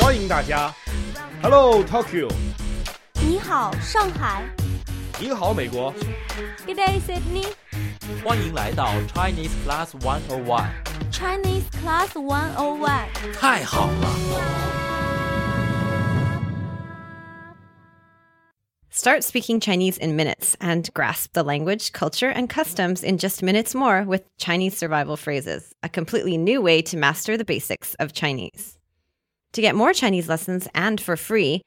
欢迎大家，Hello Tokyo，你好，上海。你好，美国。 Good day, Sydney. 欢迎来到 Chinese Class One O One， Chinese Class 101. 太好了！ Start speaking Chinese in minutes and grasp the language, culture, and customs in just minutes more with Chinese survival phrases, a completely new way to master the basics of Chinese. To get more Chinese lessons and for free,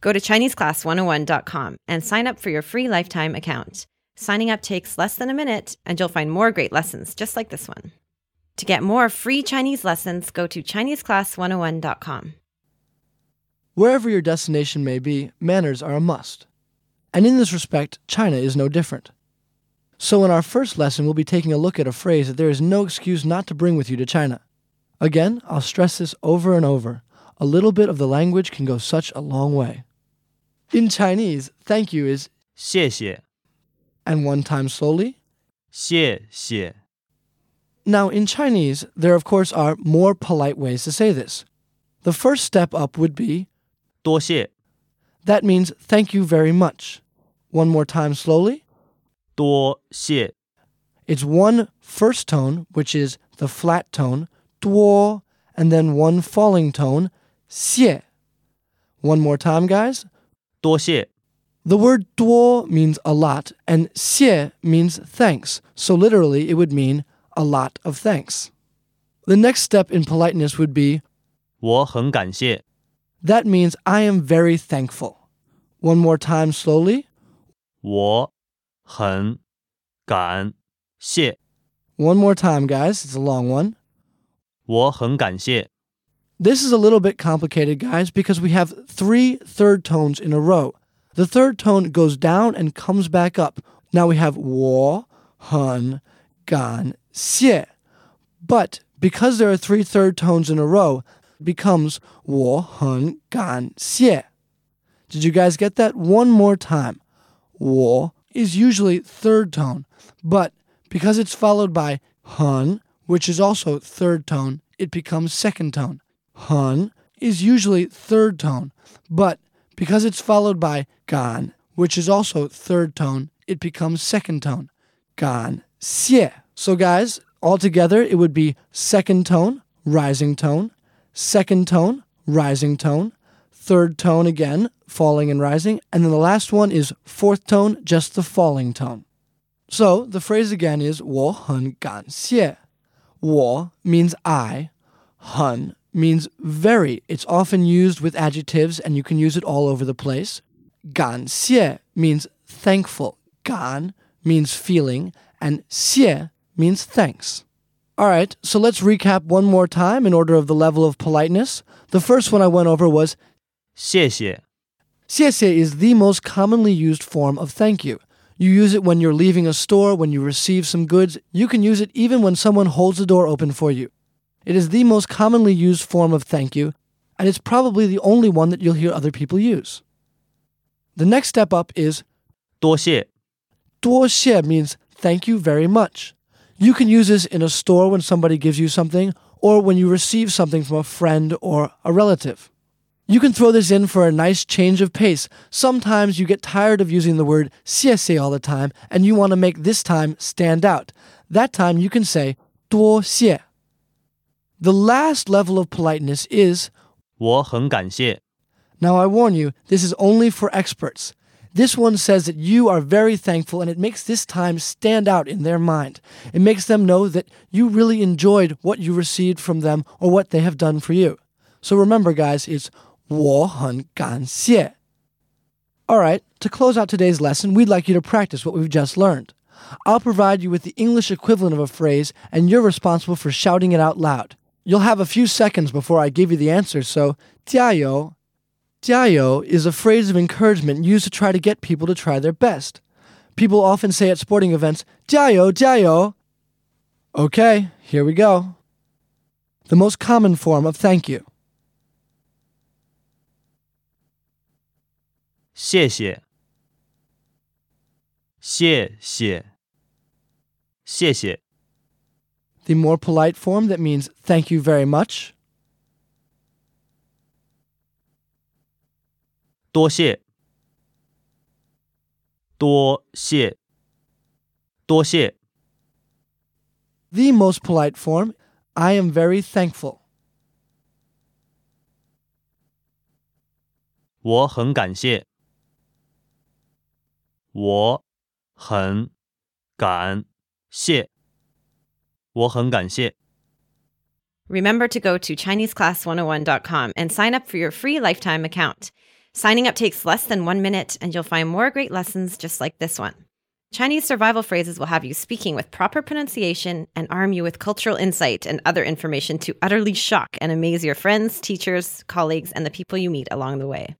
go to ChineseClass101.com and sign up for your free lifetime account. Signing up takes less than a minute, and you'll find more great lessons just like this one. To get more free Chinese lessons, go to ChineseClass101.com. Wherever your destination may be, manners are a must. And in this respect, China is no different. So, in our first lesson, we'll be taking a look at a phrase that there is no excuse not to bring with you to China. Again, I'll stress this over and over. A little bit of the language can go such a long way. In Chinese, thank you is 谢谢， and one time slowly. 谢谢， Now, in Chinese, there of course are more polite ways to say this. The first step up would be 多谢， that means thank you very much. One more time slowly. 多谢， It's one first tone, which is the flat tone, duo, and then one falling tone, xie. One more time, guys. 多谢， The word duo means a lot, and xie means thanks, so literally it would mean a lot of thanks. The next step in politeness would be 我很感谢， that means I am very thankful. One more time, slowly. 我很感谢， One more time, guys. It's a long one. 我很感谢， This is a little bit complicated, guys, because we have three third tones in a row. The third tone goes down and comes back up. Now we have wo, hun, gan, xie. But because there are three third tones in a row, it becomes wo, hun, gan, xie. Did you guys get that? One more time. Wo is usually third tone, but because it's followed by hun, which is also third tone, it becomes second tone Hun is usually third tone, but because it's followed by gan, which is also third tone, it becomes second tone. Gan xie. So guys, altogether it would be second tone, rising tone, second tone, rising tone, third tone again, falling and rising, and then the last one is fourth tone, just the falling tone. So the phrase again is 我很感谢.我 means I, 很 means very. It's often used with adjectives and you can use it all over the place. 感谢 means thankful. 感 means feeling and 谢 means thanks. All right, so let's recap one more time in order of the level of politeness. The first one I went over was 谢谢， Xie is the most commonly used form of thank you. You use it when you're leaving a store, when you receive some goods. You can use it even when someone holds the door open for you. It is the most commonly used form of thank you, and it's probably the only one that you'll hear other people use. The next step up is 多谢，多谢 means thank you very much. You can use this in a store when somebody gives you something or when you receive something from a friend or a relative. You can throw this in for a nice change of pace. Sometimes you get tired of using the word 谢谢 all the time and you want to make this time stand out. That time you can say 多谢. The last level of politeness is 我很感谢， now, I warn you, this is only for experts. This one says that you are very thankful and it makes this time stand out in their mind. It makes them know that you really enjoyed what you received from them or what they have done for you. So remember, guys, it's 我很感谢. All right, to close out today's lesson, we'd like you to practice what we've just learned. I'll provide you with the English equivalent of a phrase, and you're responsible for shouting it out loud. You'll have a few seconds before I give you the answer, so jiayou, jiayou is a phrase of encouragement used to try to get people to try their best. People often say at sporting events, jiayou, jiayou. Okay, here we go. The most common form of thank you. 谢谢，谢谢，谢谢。the more polite form that means thank you very much. 多谢，多谢，多谢。The most polite form, I am very thankful. 我很感谢，我很感谢。我很感谢。 Remember to go to ChineseClass101.com and sign up for your free lifetime account. Signing up takes less than one minute, and you'll find more great lessons just like this one. Chinese survival phrases will have you speaking with proper pronunciation and arm you with cultural insight and other information to utterly shock and amaze your friends, teachers, colleagues, and the people you meet along the way.